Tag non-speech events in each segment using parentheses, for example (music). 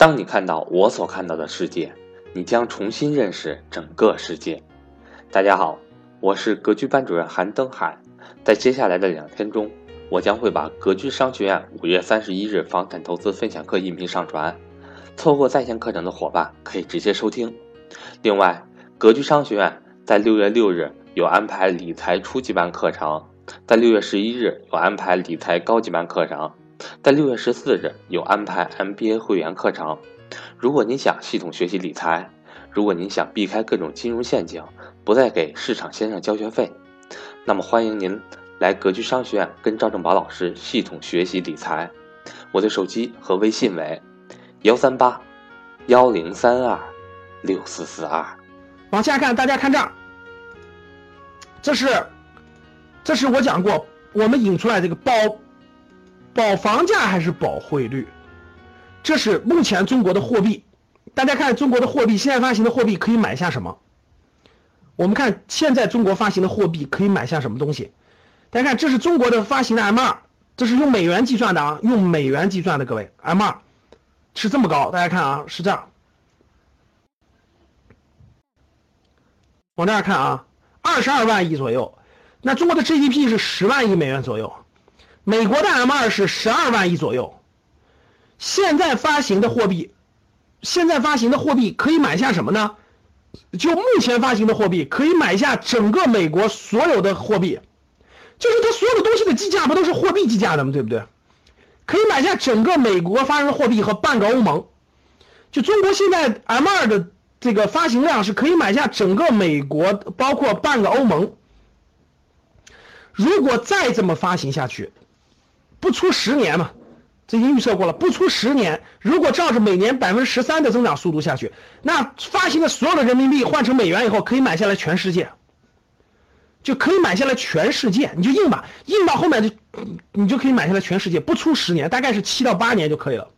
当你看到我所看到的世界，你将重新认识整个世界。大家好，我是格局班主任韩登海。在接下来的两天中，我将会把格局商学院五月三十一日房产投资分享课音频上传，错过在线课程的伙伴可以直接收听。另外，格局商学院在六月六日有安排理财初级班课程，在六月十一日有安排理财高级班课程。在六月十四日有安排 MBA 会员课程。如果您想系统学习理财，如果您想避开各种金融陷阱，不再给市场先生交学费，那么欢迎您来格局商学院跟赵正宝老师系统学习理财。我的手机和微信为幺三八幺零三二六四四二。往下看，大家看这儿，这是这是我讲过，我们引出来这个包。保房价还是保汇率？这是目前中国的货币。大家看中国的货币，现在发行的货币可以买下什么？我们看现在中国发行的货币可以买下什么东西？大家看，这是中国的发行的 M 二，这是用美元计算的啊，用美元计算的，各位 M 二是这么高。大家看啊，是这样。往这儿看啊，二十二万亿左右。那中国的 GDP 是十万亿美元左右。美国的 M 二是十二万亿左右，现在发行的货币，现在发行的货币可以买下什么呢？就目前发行的货币可以买下整个美国所有的货币，就是它所有的东西的计价不都是货币计价的吗？对不对？可以买下整个美国发行的货币和半个欧盟，就中国现在 M 二的这个发行量是可以买下整个美国，包括半个欧盟。如果再这么发行下去，不出十年嘛，这已经预测过了。不出十年，如果照着每年百分之十三的增长速度下去，那发行的所有的人民币换成美元以后，可以买下来全世界，就可以买下来全世界。你就印吧，印到后面就，你就可以买下来全世界。不出十年，大概是七到八年就可以了。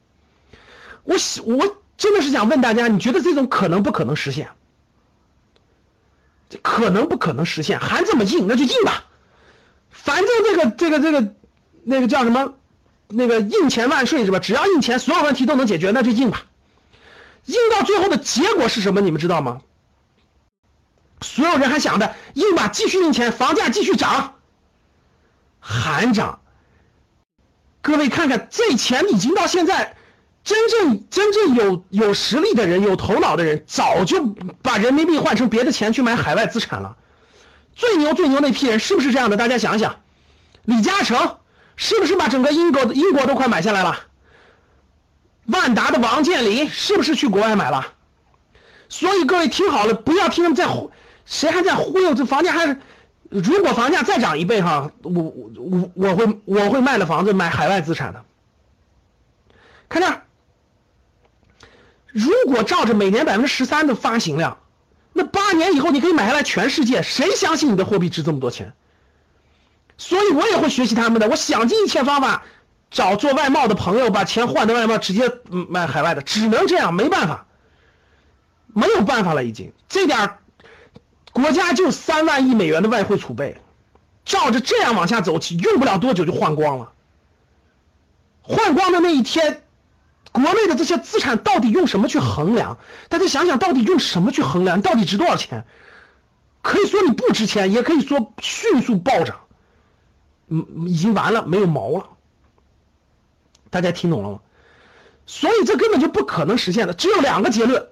我我真的是想问大家，你觉得这种可能不可能实现？可能不可能实现？还这么印，那就印吧，反正这个这个这个。那个叫什么？那个印钱万岁是吧？只要印钱，所有问题都能解决，那就印吧。印到最后的结果是什么？你们知道吗？所有人还想着印吧，继续印钱，房价继续涨，还涨。各位看看，这钱已经到现在，真正真正有有实力的人、有头脑的人，早就把人民币换成别的钱去买海外资产了。最牛最牛那批人是不是这样的？大家想想，李嘉诚。是不是把整个英国的英国都快买下来了？万达的王健林是不是去国外买了？所以各位听好了，不要听他们在忽，谁还在忽悠？这房价还，如果房价再涨一倍哈，我我我会我会卖了房子买海外资产的。看这，如果照着每年百分之十三的发行量，那八年以后你可以买下来全世界。谁相信你的货币值这么多钱？所以我也会学习他们的，我想尽一切方法找做外贸的朋友，把钱换到外贸，直接卖海外的，只能这样，没办法，没有办法了，已经这点国家就三万亿美元的外汇储备，照着这样往下走，用不了多久就换光了。换光的那一天，国内的这些资产到底用什么去衡量？大家想想到底用什么去衡量？到底值多少钱？可以说你不值钱，也可以说迅速暴涨。嗯，已经完了，没有毛了。大家听懂了吗？所以这根本就不可能实现的，只有两个结论。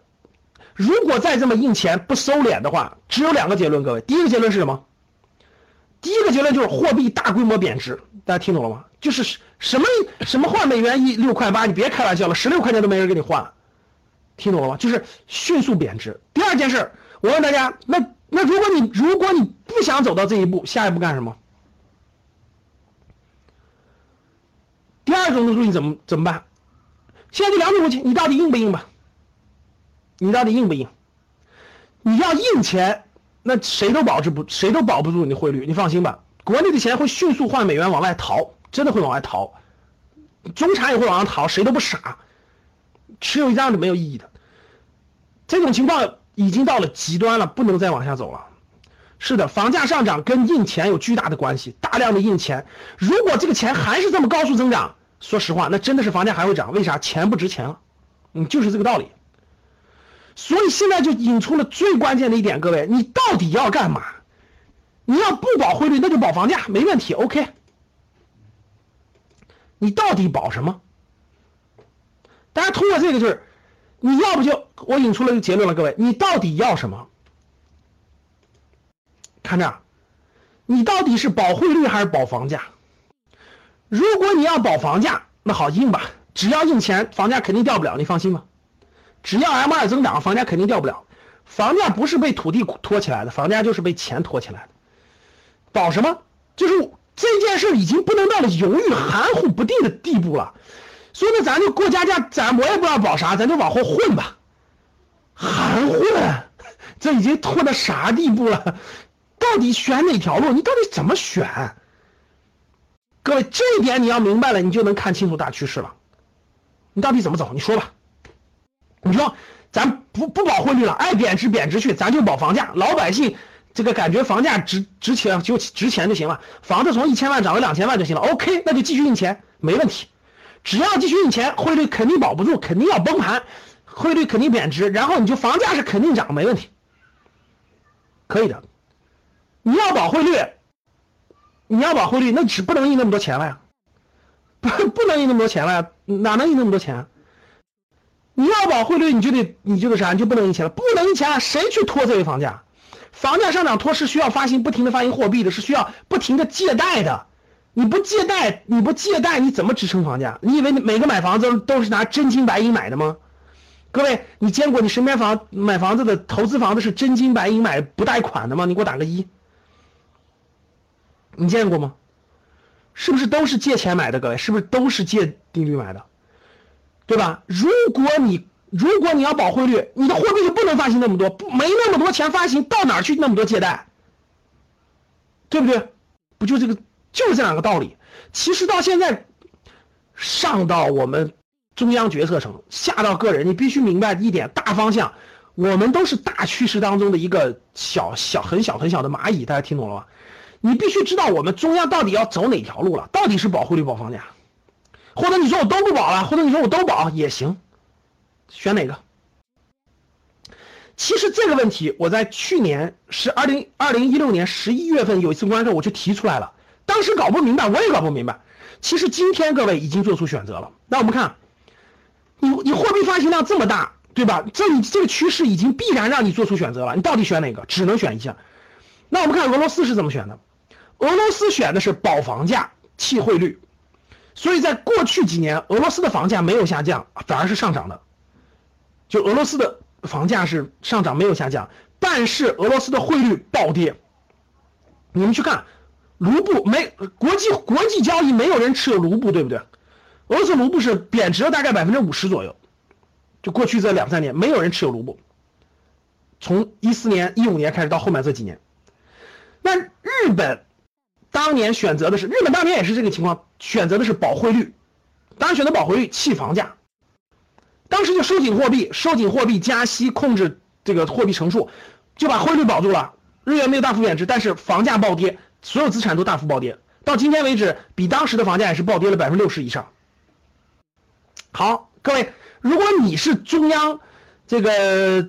如果再这么印钱不收敛的话，只有两个结论。各位，第一个结论是什么？第一个结论就是货币大规模贬值。大家听懂了吗？就是什么什么换美元一六块八，你别开玩笑了，十六块钱都没人给你换。听懂了吗？就是迅速贬值。第二件事，我问大家，那那如果你如果你不想走到这一步，下一步干什么？这种路你怎么怎么办？现在就两种路径，你到底硬不硬吧？你到底硬不硬？你要硬钱，那谁都保持不，谁都保不住你的汇率。你放心吧，国内的钱会迅速换美元往外逃，真的会往外逃。中产也会往上逃，谁都不傻。持有这样的没有意义的。这种情况已经到了极端了，不能再往下走了。是的，房价上涨跟印钱有巨大的关系，大量的印钱，如果这个钱还是这么高速增长。说实话，那真的是房价还会涨？为啥？钱不值钱了。嗯，就是这个道理。所以现在就引出了最关键的一点，各位，你到底要干嘛？你要不保汇率，那就保房价，没问题，OK。你到底保什么？大家通过这个就是，你要不就我引出了一个结论了，各位，你到底要什么？看着，你到底是保汇率还是保房价？如果你要保房价，那好印吧，只要印钱，房价肯定掉不了，你放心吧。只要 M 二增长，房价肯定掉不了。房价不是被土地拖起来的，房价就是被钱拖起来的。保什么？就是这件事已经不能到了犹豫、含糊不定的地步了。所以呢，咱就过家家，咱我也不知道保啥，咱就往后混吧。含糊了，这已经拖到啥地步了？到底选哪条路？你到底怎么选？各位，这一点你要明白了，你就能看清楚大趋势了。你到底怎么走？你说吧。你说，咱不不保汇率了，爱贬值贬值去，咱就保房价。老百姓这个感觉房价值值钱就值钱就行了，房子从一千万涨到两千万就行了。OK，那就继续印钱，没问题。只要继续印钱，汇率肯定保不住，肯定要崩盘，汇率肯定贬值，然后你就房价是肯定涨，没问题，可以的。你要保汇率，你要保汇率，那只不能印那么多钱了呀，不不能印那么多钱了呀，哪能印那么多钱？你要保汇率，你就得你就得啥，你就不能印钱了，不能印钱了，谁去拖这个房价？房价上涨拖是需要发行不停的发行货币的，是需要不停的借贷的。你不借贷，你不借贷，你怎么支撑房价？你以为每个买房子都是拿真金白银买的吗？各位，你见过你身边房买房子的投资房子是真金白银买不贷款的吗？你给我打个一。你见过吗？是不是都是借钱买的？各位，是不是都是借利率买的？对吧？如果你如果你要保汇率，你的货币就不能发行那么多，没那么多钱发行，到哪去那么多借贷？对不对？不就这个，就是这两个道理。其实到现在，上到我们中央决策层，下到个人，你必须明白一点大方向，我们都是大趋势当中的一个小小很小很小的蚂蚁。大家听懂了吗？你必须知道我们中央到底要走哪条路了，到底是保汇率保房价。或者你说我都不保了，或者你说我都保也行，选哪个？其实这个问题我在去年是二零二零一六年十一月份有一次公开课我就提出来了，当时搞不明白，我也搞不明白。其实今天各位已经做出选择了。那我们看，你你货币发行量这么大，对吧？这你这个趋势已经必然让你做出选择了，你到底选哪个？只能选一项。那我们看俄罗斯是怎么选的？俄罗斯选的是保房价、弃汇率。所以在过去几年，俄罗斯的房价没有下降，反而是上涨的。就俄罗斯的房价是上涨，没有下降，但是俄罗斯的汇率暴跌。你们去看，卢布没国际国际交易，没有人持有卢布，对不对？俄罗斯卢布是贬值了大概百分之五十左右。就过去这两三年，没有人持有卢布。从一四年、一五年开始到后面这几年，那日本。当年选择的是日本，当年也是这个情况，选择的是保汇率，当然选择保汇率，弃房价。当时就收紧货币，收紧货币，加息，控制这个货币乘数，就把汇率保住了。日元没有大幅贬值，但是房价暴跌，所有资产都大幅暴跌。到今天为止，比当时的房价也是暴跌了百分之六十以上。好，各位，如果你是中央这个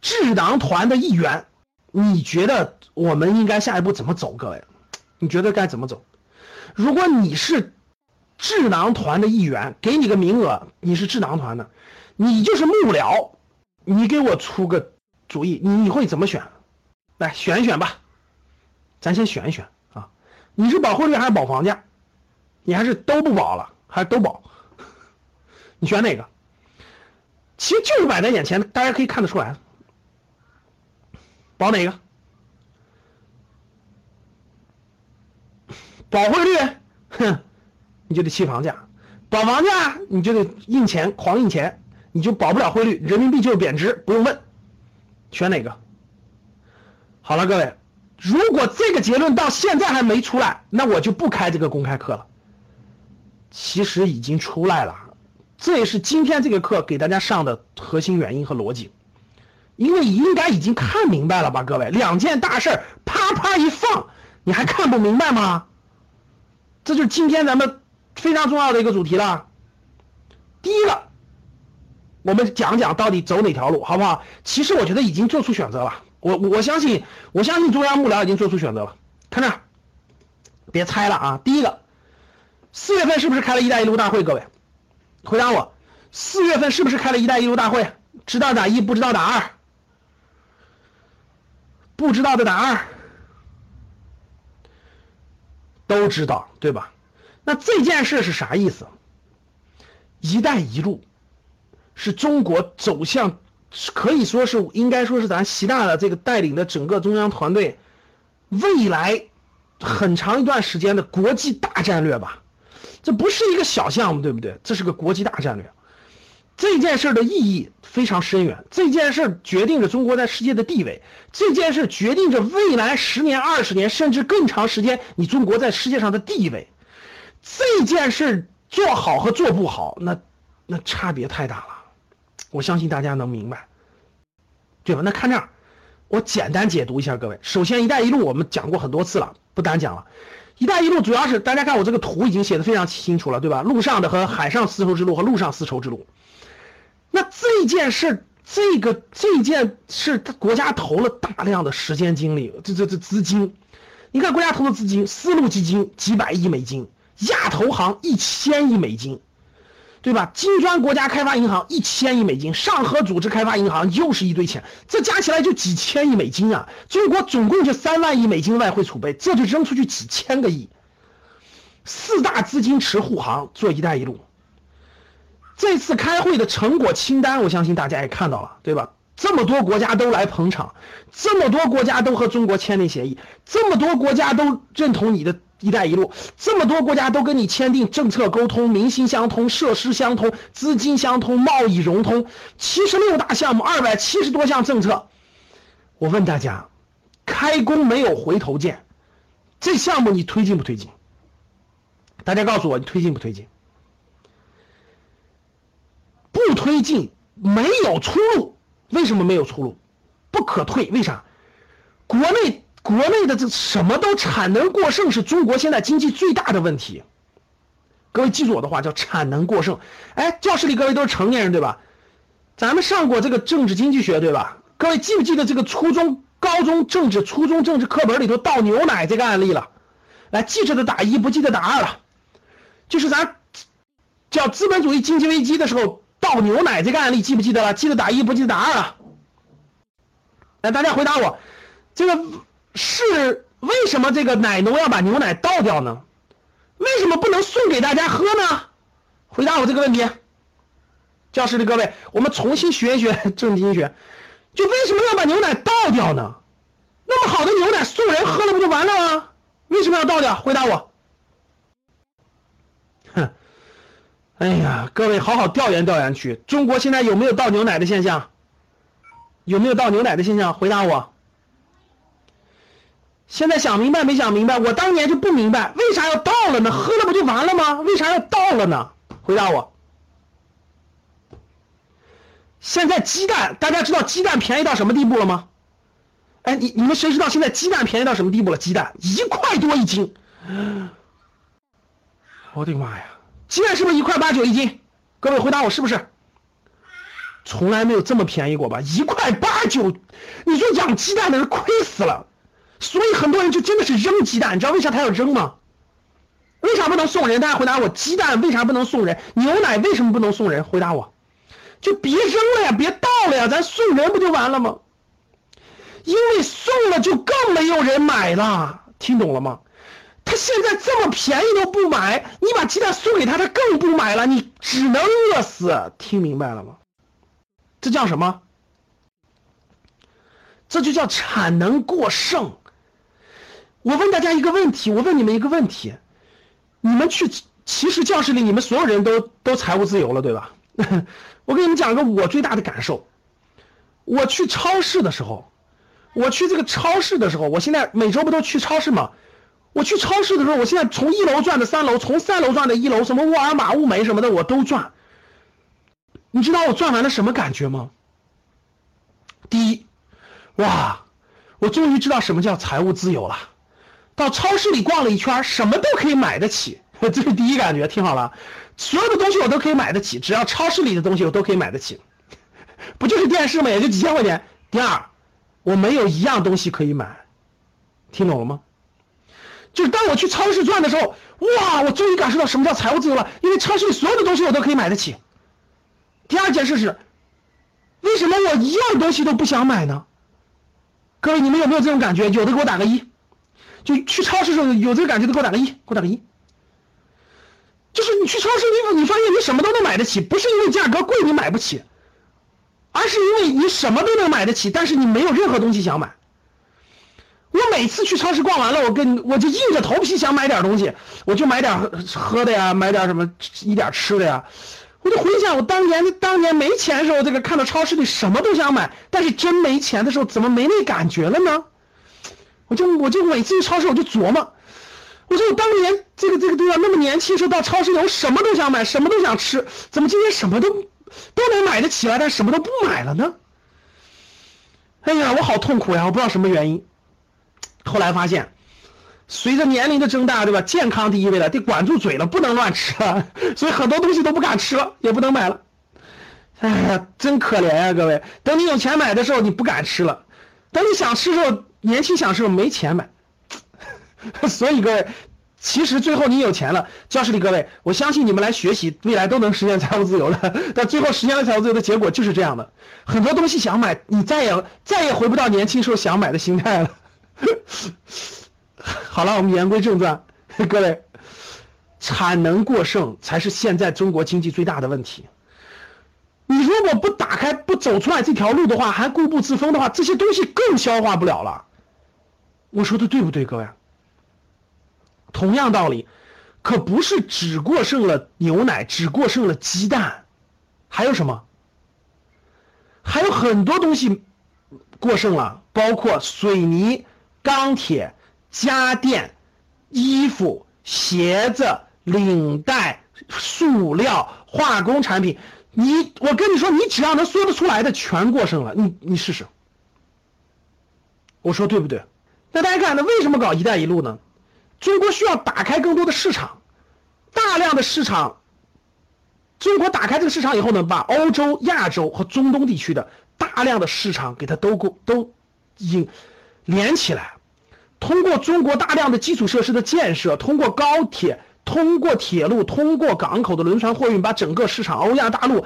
智囊团的一员，你觉得我们应该下一步怎么走？各位？你觉得该怎么走？如果你是智囊团的一员，给你个名额，你是智囊团的，你就是幕僚，你给我出个主意，你会怎么选？来选一选吧，咱先选一选啊！你是保汇率还是保房价？你还是都不保了，还是都保？(laughs) 你选哪个？其实就是摆在眼前，大家可以看得出来，保哪个？保汇率，哼，你就得弃房价；保房价，你就得印钱，狂印钱，你就保不了汇率，人民币就贬值，不用问，选哪个？好了，各位，如果这个结论到现在还没出来，那我就不开这个公开课了。其实已经出来了，这也是今天这个课给大家上的核心原因和逻辑，因为应该已经看明白了吧，各位，两件大事啪啪一放，你还看不明白吗？这就是今天咱们非常重要的一个主题了。第一个，我们讲讲到底走哪条路，好不好？其实我觉得已经做出选择了，我我相信，我相信中央幕僚已经做出选择了。看这儿，别猜了啊！第一个，四月份是不是开了一带一路大会？各位，回答我，四月份是不是开了一带一路大会？知道打一，不知道打二，不知道的打二，都知道对吧？那这件事是啥意思？一带一路。是中国走向，可以说是应该说是咱习大的这个带领的整个中央团队，未来很长一段时间的国际大战略吧。这不是一个小项目，对不对？这是个国际大战略。这件事的意义非常深远，这件事决定着中国在世界的地位，这件事决定着未来十年、二十年甚至更长时间你中国在世界上的地位。这件事做好和做不好，那那差别太大了。我相信大家能明白，对吧？那看这儿，我简单解读一下各位。首先，“一带一路”我们讲过很多次了，不单讲了。“一带一路”主要是大家看我这个图已经写的非常清楚了，对吧？陆上的和海上丝绸之路和陆上丝绸之路。那这件事，这个这件事，他国家投了大量的时间精力，这这这资金。你看国家投的资金，丝路基金几百亿美金，亚投行一千亿美金。对吧？金砖国家开发银行一千亿美金，上合组织开发银行又是一堆钱，这加起来就几千亿美金啊！中国总共就三万亿美金外汇储备，这就扔出去几千个亿。四大资金池护航做“一带一路”，这次开会的成果清单，我相信大家也看到了，对吧？这么多国家都来捧场，这么多国家都和中国签订协议，这么多国家都认同你的。一带一路，这么多国家都跟你签订政策沟通、民心相通、设施相通、资金相通、贸易融通，七十六大项目，二百七十多项政策。我问大家，开工没有回头箭，这项目你推进不推进？大家告诉我，你推进不推进？不推进，没有出路。为什么没有出路？不可退。为啥？国内。国内的这什么都产能过剩，是中国现在经济最大的问题。各位记住我的话，叫产能过剩。哎，教室里各位都是成年人对吧？咱们上过这个政治经济学对吧？各位记不记得这个初中、高中政治、初中政治课本里头倒牛奶这个案例了？来，记着的打一，不记得打二了。就是咱叫资本主义经济危机的时候倒牛奶这个案例，记不记得了？记得打一，不记得打二啊。来，大家回答我，这个。是为什么这个奶农要把牛奶倒掉呢？为什么不能送给大家喝呢？回答我这个问题。教室的各位，我们重新学一学正经学，就为什么要把牛奶倒掉呢？那么好的牛奶送人喝了不就完了吗？为什么要倒掉？回答我。哼，哎呀，各位好好调研调研去。中国现在有没有倒牛奶的现象？有没有倒牛奶的现象？回答我。现在想明白没想明白？我当年就不明白，为啥要倒了呢？喝了不就完了吗？为啥要倒了呢？回答我。现在鸡蛋，大家知道鸡蛋便宜到什么地步了吗？哎，你你们谁知道现在鸡蛋便宜到什么地步了？鸡蛋一块多一斤，我的妈呀！鸡蛋是不是一块八九一斤？各位回答我是不是？从来没有这么便宜过吧？一块八九，你说养鸡蛋的人亏死了。所以很多人就真的是扔鸡蛋，你知道为啥他要扔吗？为啥不能送人？大家回答我，鸡蛋为啥不能送人？牛奶为什么不能送人？回答我，就别扔了呀，别倒了呀，咱送人不就完了吗？因为送了就更没有人买了，听懂了吗？他现在这么便宜都不买，你把鸡蛋送给他，他更不买了，你只能饿死，听明白了吗？这叫什么？这就叫产能过剩。我问大家一个问题，我问你们一个问题，你们去其实教室里你们所有人都都财务自由了，对吧？(laughs) 我给你们讲一个我最大的感受，我去超市的时候，我去这个超市的时候，我现在每周不都去超市吗？我去超市的时候，我现在从一楼转到三楼，从三楼转到一楼，什么沃尔玛、物美什么的我都转。你知道我转完了什么感觉吗？第一，哇，我终于知道什么叫财务自由了。到超市里逛了一圈，什么都可以买得起，(laughs) 这是第一感觉。听好了，所有的东西我都可以买得起，只要超市里的东西我都可以买得起。不就是电视吗？也就几千块钱。第二，我没有一样东西可以买，听懂了吗？就是当我去超市转的时候，哇，我终于感受到什么叫财务自由了，因为超市里所有的东西我都可以买得起。第二件事是，为什么我一样东西都不想买呢？各位，你们有没有这种感觉？有的给我打个一。就去超市时候有这个感觉的，给我打个一，给我打个一。就是你去超市，你你发现你什么都能买得起，不是因为价格贵你买不起，而是因为你什么都能买得起，但是你没有任何东西想买。我每次去超市逛完了，我跟我就硬着头皮想买点东西，我就买点喝的呀，买点什么一点吃的呀。我就回想我当年当年没钱的时候，这个看到超市里什么都想买，但是真没钱的时候，怎么没那感觉了呢？我就我就每次去超市我就琢磨，我说我当年这个这个对吧？那么年轻时候到超市里，我什么都想买，什么都想吃，怎么今天什么都都能买得起来，但什么都不买了呢？哎呀，我好痛苦呀！我不知道什么原因。后来发现，随着年龄的增大，对吧？健康第一位了，得管住嘴了，不能乱吃了，(laughs) 所以很多东西都不敢吃了，也不能买了。哎呀，真可怜呀，各位！等你有钱买的时候，你不敢吃了；等你想吃的时候，年轻想吃时候，没钱买。(laughs) 所以各位，其实最后你有钱了，教室里各位，我相信你们来学习，未来都能实现财务自由的。(laughs) 但最后实现了财务自由的结果就是这样的：很多东西想买，你再也再也回不到年轻时候想买的心态了。(laughs) 好了，我们言归正传，各位，产能过剩才是现在中国经济最大的问题。你如果不打开、不走出来这条路的话，还固步自封的话，这些东西更消化不了了。我说的对不对，各位？同样道理，可不是只过剩了牛奶，只过剩了鸡蛋，还有什么？还有很多东西过剩了，包括水泥。钢铁、家电、衣服、鞋子、领带、塑料、化工产品，你我跟你说，你只要能说得出来的，全过剩了。你你试试，我说对不对？那大家看，那为什么搞“一带一路”呢？中国需要打开更多的市场，大量的市场。中国打开这个市场以后呢，把欧洲、亚洲和中东地区的大量的市场给它都够都引。连起来，通过中国大量的基础设施的建设，通过高铁，通过铁路，通过港口的轮船货运，把整个市场欧亚大陆，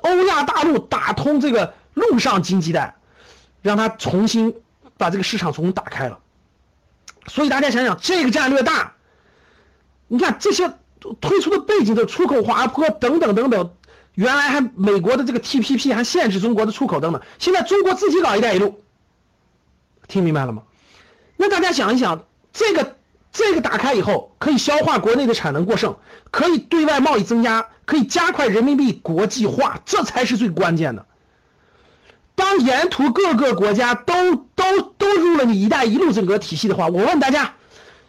欧亚大陆打通这个陆上经济带，让它重新把这个市场重新打开了。所以大家想想，这个战略大，你看这些推出的背景的出口滑坡等等等等，原来还美国的这个 TPP 还限制中国的出口等等，现在中国自己搞一带一路。听明白了吗？那大家想一想，这个这个打开以后，可以消化国内的产能过剩，可以对外贸易增加，可以加快人民币国际化，这才是最关键的。当沿途各个国家都都都入了你“一带一路”整个体系的话，我问大家，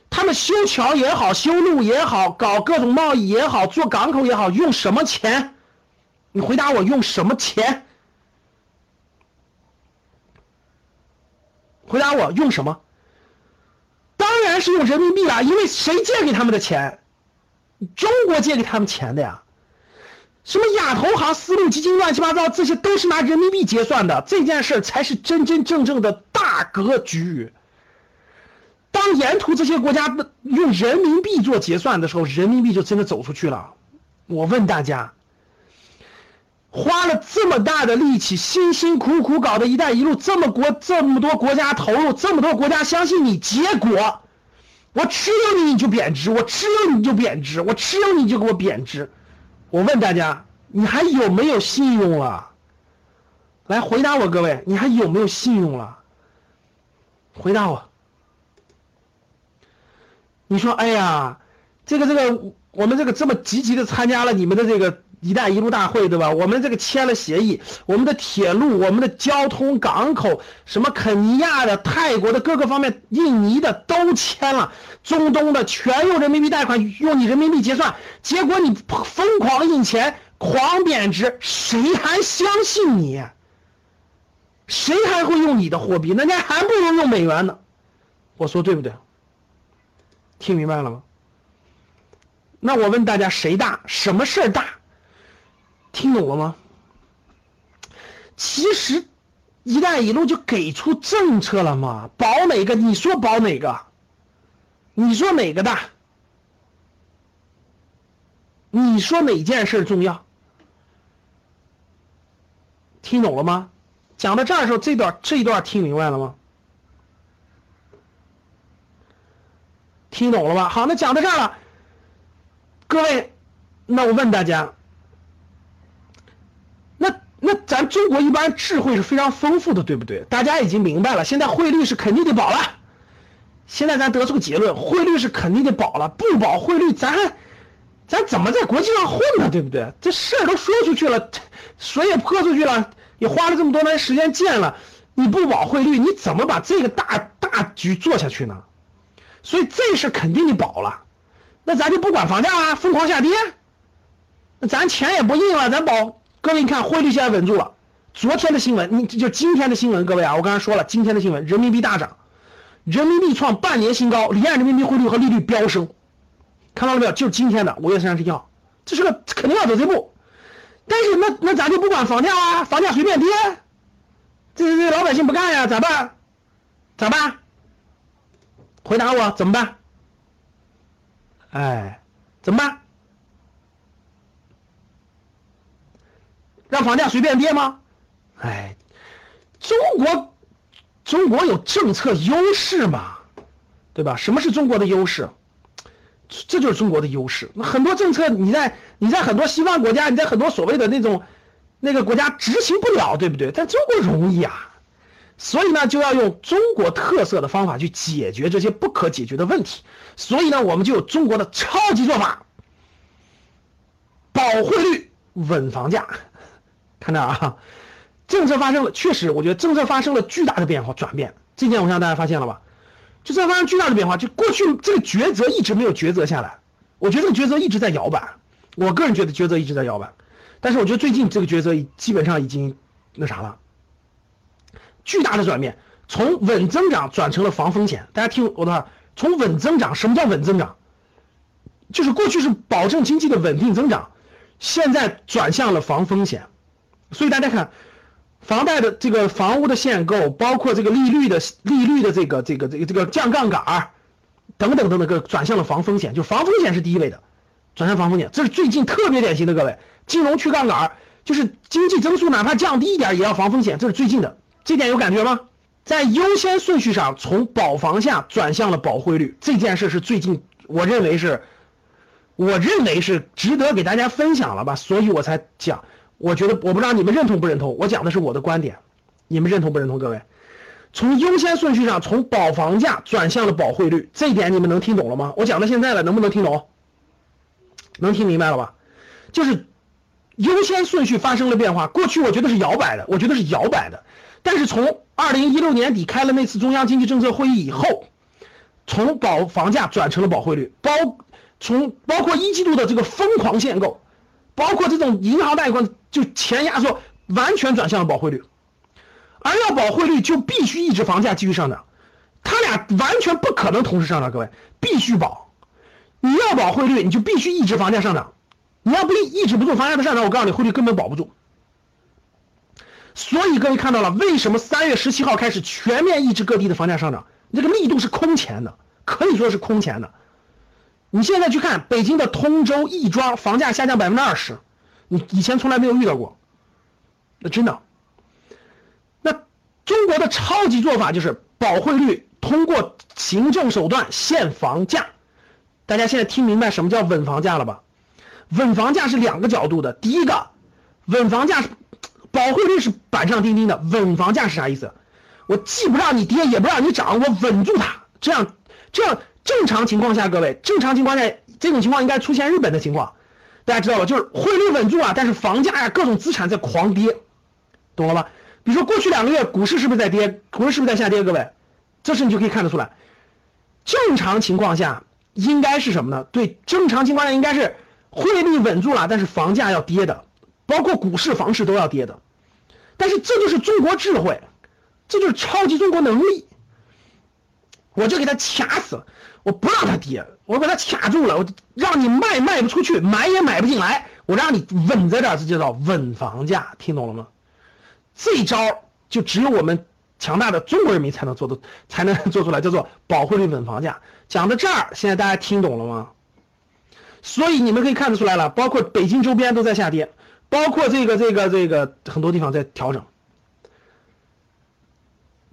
他们修桥也好，修路也好，搞各种贸易也好，做港口也好，用什么钱？你回答我，用什么钱？回答我用什么？是用人民币啊，因为谁借给他们的钱？中国借给他们钱的呀。什么亚投行、丝路基金，乱七八糟，这些都是拿人民币结算的。这件事才是真真正正的大格局。当沿途这些国家用人民币做结算的时候，人民币就真的走出去了。我问大家。花了这么大的力气，辛辛苦苦搞的一带一路，这么国这么多国家投入，这么多国家相信你，结果，我吃了你你就贬值，我吃了你就贬值，我吃了你就给我贬值。我问大家，你还有没有信用了？来回答我，各位，你还有没有信用了？回答我。你说，哎呀，这个这个，我们这个这么积极的参加了你们的这个。“一带一路”大会，对吧？我们这个签了协议，我们的铁路、我们的交通、港口，什么肯尼亚的、泰国的各个方面、印尼的都签了，中东的全用人民币贷款，用你人民币结算。结果你疯狂印钱，狂贬值，谁还相信你？谁还会用你的货币？那家还不如用美元呢。我说对不对？听明白了吗？那我问大家，谁大？什么事儿大？听懂了吗？其实“一带一路”就给出政策了嘛，保哪个？你说保哪个？你说哪个大？你说哪件事重要？听懂了吗？讲到这儿的时候，这段这一段听明白了吗？听懂了吧？好，那讲到这儿了，各位，那我问大家，那咱中国一般智慧是非常丰富的，对不对？大家已经明白了，现在汇率是肯定得保了。现在咱得出个结论，汇率是肯定得保了，不保汇率，咱咱怎么在国际上混呢？对不对？这事儿都说出去了，水也泼出去了，也花了这么多年时间建了，你不保汇率，你怎么把这个大大局做下去呢？所以这事肯定得保了，那咱就不管房价了，疯狂下跌，那咱钱也不印了，咱保。各位，你看汇率现在稳住了。昨天的新闻，你就今天的新闻，各位啊，我刚才说了，今天的新闻，人民币大涨，人民币创半年新高，离岸人民币汇率和利率飙升，看到了没有？就是今天的五月三十一号，这是个肯定要走这步。但是那那咱就不管房价啊，房价随便跌，这这老百姓不干呀，咋办？咋办？回答我怎么办？哎，怎么办？让房价随便跌吗？哎，中国，中国有政策优势嘛，对吧？什么是中国的优势？这就是中国的优势。那很多政策你在你在很多西方国家，你在很多所谓的那种那个国家执行不了，对不对？但中国容易啊。所以呢，就要用中国特色的方法去解决这些不可解决的问题。所以呢，我们就有中国的超级做法：保汇率、稳房价。看这啊，政策发生了，确实，我觉得政策发生了巨大的变化转变。这点我相信大家发现了吧？就这发生巨大的变化，就过去这个抉择一直没有抉择下来。我觉得这个抉择一直在摇摆。我个人觉得抉择一直在摇摆，但是我觉得最近这个抉择基本上已经那啥了。巨大的转变，从稳增长转成了防风险。大家听我的话，从稳增长，什么叫稳增长？就是过去是保证经济的稳定增长，现在转向了防风险。所以大家看，房贷的这个房屋的限购，包括这个利率的利率的这个这个这个这个降杠杆等等等等，个转向了防风险，就防风险是第一位的，转向防风险，这是最近特别典型的，各位，金融去杠杆，就是经济增速哪怕降低一点也要防风险，这是最近的。这点有感觉吗？在优先顺序上，从保房价转向了保汇率，这件事是最近我认为是，我认为是值得给大家分享了吧，所以我才讲。我觉得我不知道你们认同不认同，我讲的是我的观点，你们认同不认同？各位，从优先顺序上，从保房价转向了保汇率，这一点你们能听懂了吗？我讲到现在了，能不能听懂？能听明白了吧？就是优先顺序发生了变化，过去我觉得是摇摆的，我觉得是摇摆的。但是从二零一六年底开了那次中央经济政策会议以后，从保房价转成了保汇率，包从包括一季度的这个疯狂限购，包括这种银行贷款就钱压缩，完全转向了保汇率。而要保汇率就必须抑制房价继续上涨，它俩完全不可能同时上涨，各位必须保。你要保汇率，你就必须抑制房价上涨。你要不抑制不住房价的上涨，我告诉你，汇率根本保不住。所以各位看到了，为什么三月十七号开始全面抑制各地的房价上涨？这个力度是空前的，可以说是空前的。你现在去看北京的通州、亦庄，房价下降百分之二十，你以前从来没有遇到过。那真的，那中国的超级做法就是保汇率，通过行政手段限房价。大家现在听明白什么叫稳房价了吧？稳房价是两个角度的，第一个，稳房价是。保汇率是板上钉钉的，稳房价是啥意思？我既不让你跌，也不让你涨，我稳住它。这样，这样正常情况下，各位，正常情况下，这种情况应该出现日本的情况，大家知道吧？就是汇率稳住啊，但是房价呀，各种资产在狂跌，懂了吧？比如说过去两个月股市是不是在跌？股市是不是在下跌？各位，这时你就可以看得出来，正常情况下应该是什么呢？对，正常情况下应该是汇率稳住了，但是房价要跌的。包括股市、房市都要跌的，但是这就是中国智慧，这就是超级中国能力。我就给他卡死，我不让它跌，我把它卡住了，我让你卖卖不出去，买也买不进来，我让你稳在这儿，这就叫稳房价，听懂了吗？这一招就只有我们强大的中国人民才能做的，才能做出来，叫做保护率稳房价。讲到这儿，现在大家听懂了吗？所以你们可以看得出来了，包括北京周边都在下跌，包括这个这个这个很多地方在调整。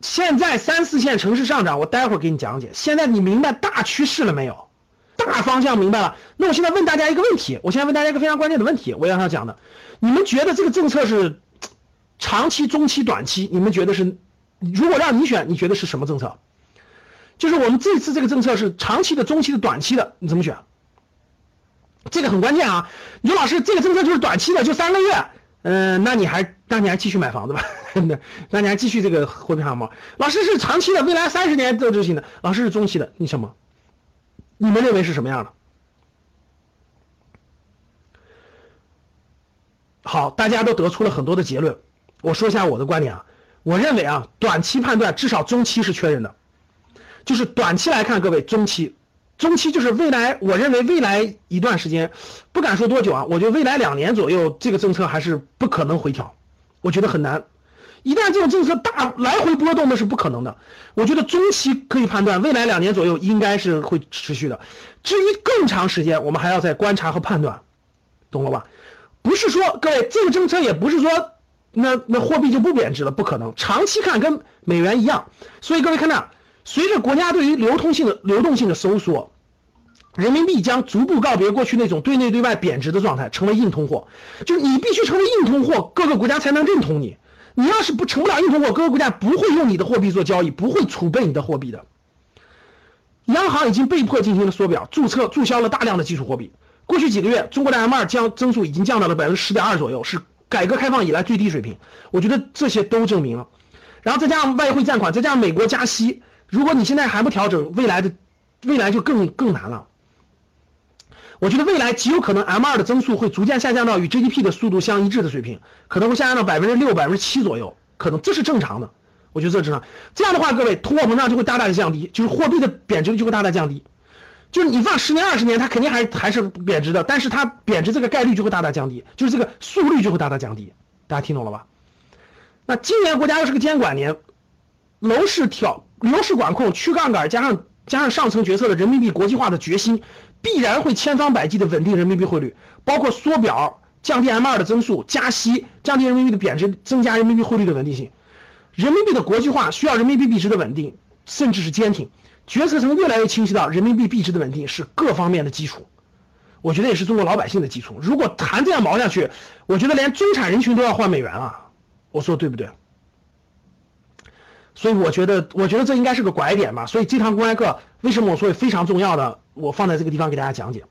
现在三四线城市上涨，我待会儿给你讲解。现在你明白大趋势了没有？大方向明白了。那我现在问大家一个问题，我现在问大家一个非常关键的问题，我要想讲的，你们觉得这个政策是长期、中期、短期？你们觉得是？如果让你选，你觉得是什么政策？就是我们这次这个政策是长期的、中期的、短期的，你怎么选？这个很关键啊！你说老师，这个政策就是短期的，就三个月，嗯，那你还那你还继续买房子吧？那 (laughs) 那你还继续这个货币航吗？老师是长期的，未来三十年都执行的。老师是中期的，你什么？你们认为是什么样的？好，大家都得出了很多的结论。我说一下我的观点啊，我认为啊，短期判断至少中期是确认的，就是短期来看，各位中期。中期就是未来，我认为未来一段时间，不敢说多久啊，我觉得未来两年左右，这个政策还是不可能回调，我觉得很难。一旦这种政策大来回波动，那是不可能的。我觉得中期可以判断，未来两年左右应该是会持续的。至于更长时间，我们还要再观察和判断，懂了吧？不是说各位这个政策也不是说那那货币就不贬值了，不可能。长期看跟美元一样，所以各位看到。随着国家对于流通性的流动性的收缩，人民币将逐步告别过去那种对内对外贬值的状态，成为硬通货。就是你必须成为硬通货，各个国家才能认同你。你要是不成不了硬通货，各个国家不会用你的货币做交易，不会储备你的货币的。央行已经被迫进行了缩表，注册注销了大量的基础货币。过去几个月，中国的 M2 将增速已经降到了百分之十点二左右，是改革开放以来最低水平。我觉得这些都证明了。然后再加上外汇占款，再加上美国加息。如果你现在还不调整，未来的未来就更更难了。我觉得未来极有可能 M 二的增速会逐渐下降到与 GDP 的速度相一致的水平，可能会下降到百分之六、百分之七左右，可能这是正常的。我觉得这正常。这样的话，各位通货膨胀就会大大的降低，就是货币的贬值率就会大大降低。就是你放十年、二十年，它肯定还还是贬值的，但是它贬值这个概率就会大大降低，就是这个速率就会大大降低。大家听懂了吧？那今年国家又是个监管年，楼市调。楼市管控、去杠杆，加上加上上层决策的人民币国际化的决心，必然会千方百计的稳定人民币汇率，包括缩表、降低 M 二的增速、加息、降低人民币的贬值、增加人民币汇率的稳定性。人民币的国际化需要人民币币值的稳定，甚至是坚挺。决策层越来越清晰到，人民币币值的稳定是各方面的基础，我觉得也是中国老百姓的基础。如果谈这样毛下去，我觉得连中产人群都要换美元啊！我说对不对？所以我觉得，我觉得这应该是个拐点吧。所以这堂公开课为什么我说非常重要的，我放在这个地方给大家讲解。